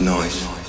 noise.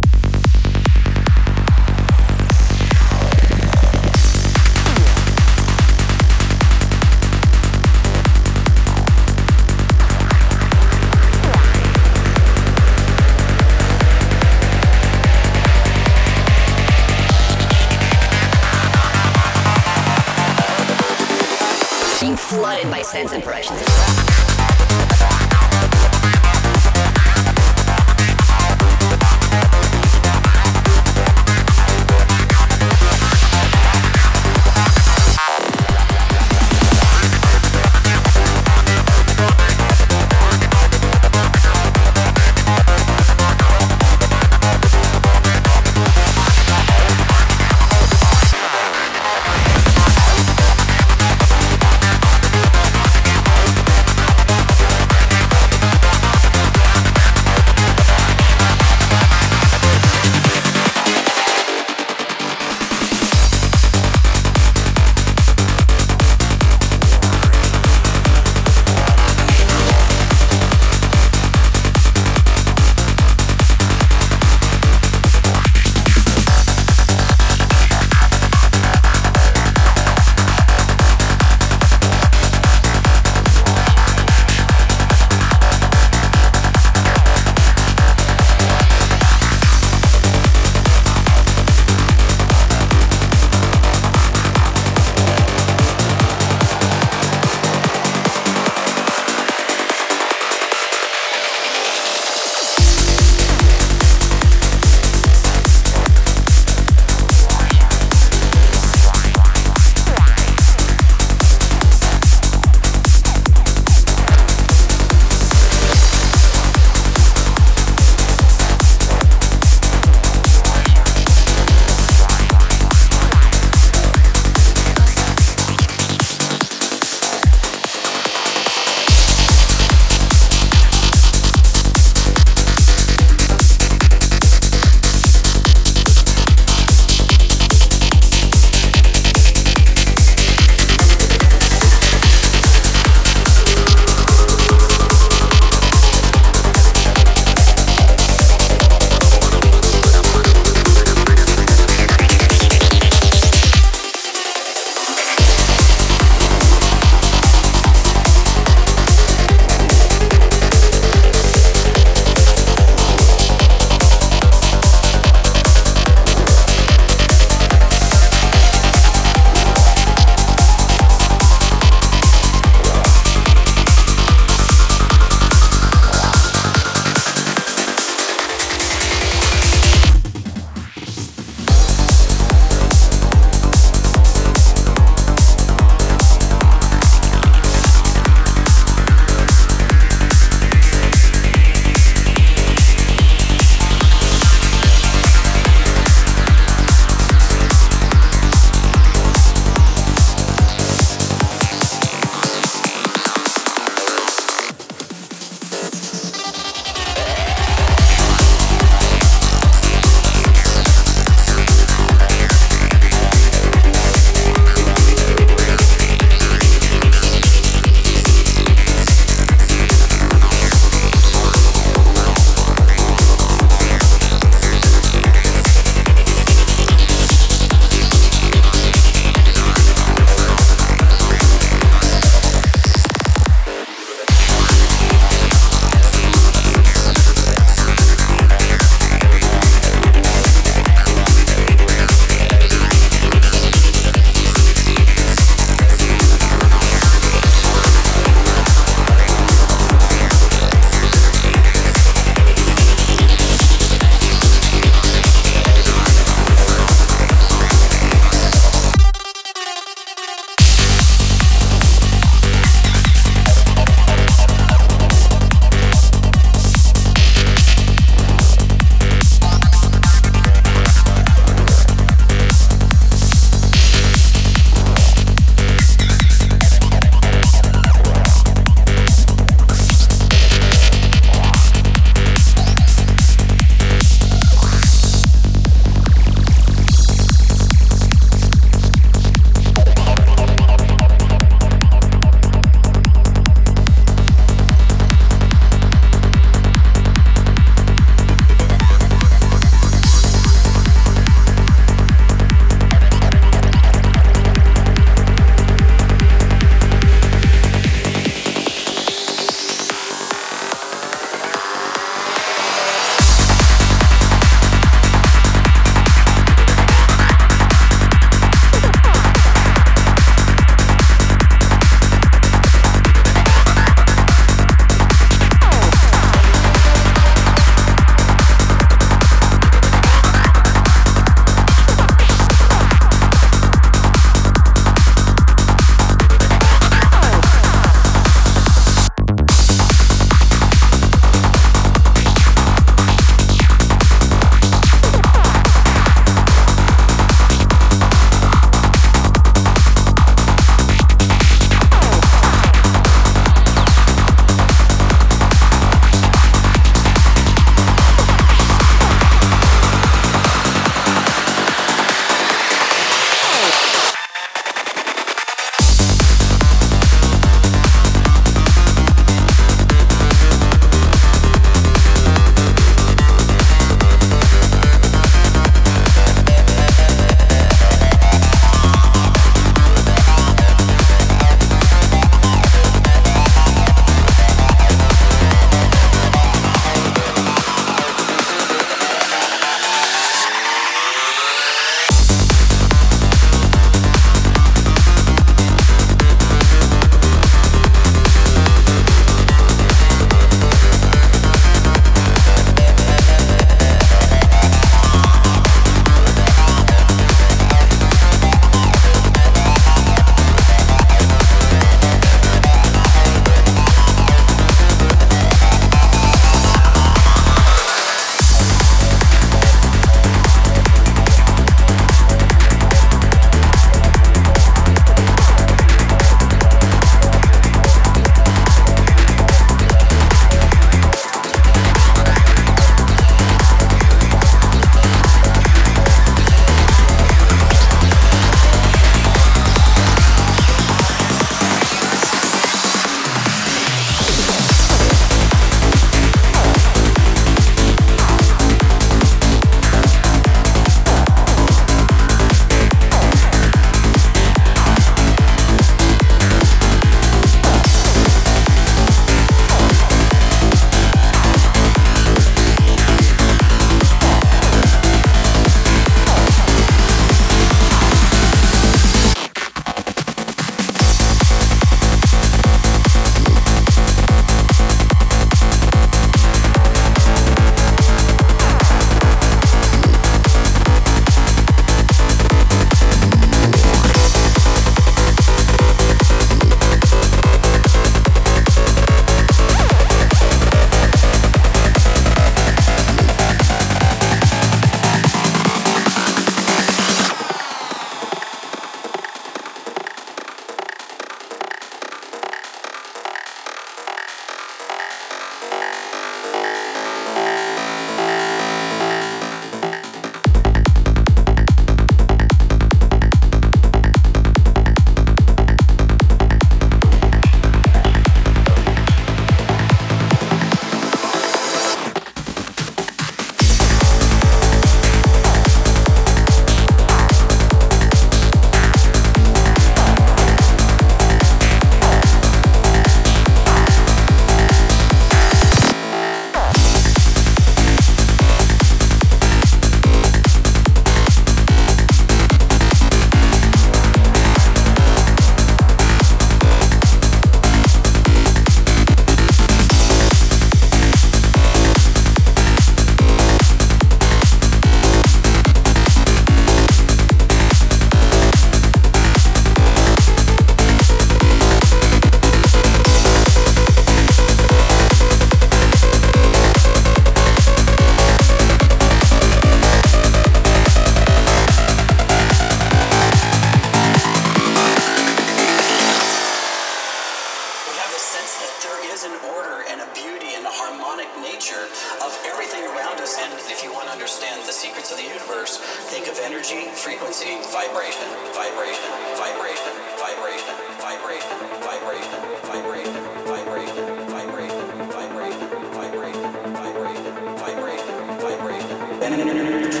And if want to understand the secrets of the universe, think of energy, frequency, vibration, vibration, vibration, vibration, vibration, vibration, vibration, vibration, vibration, vibration, vibration, vibration, vibration, vibration, energy,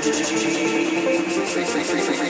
free, free, free,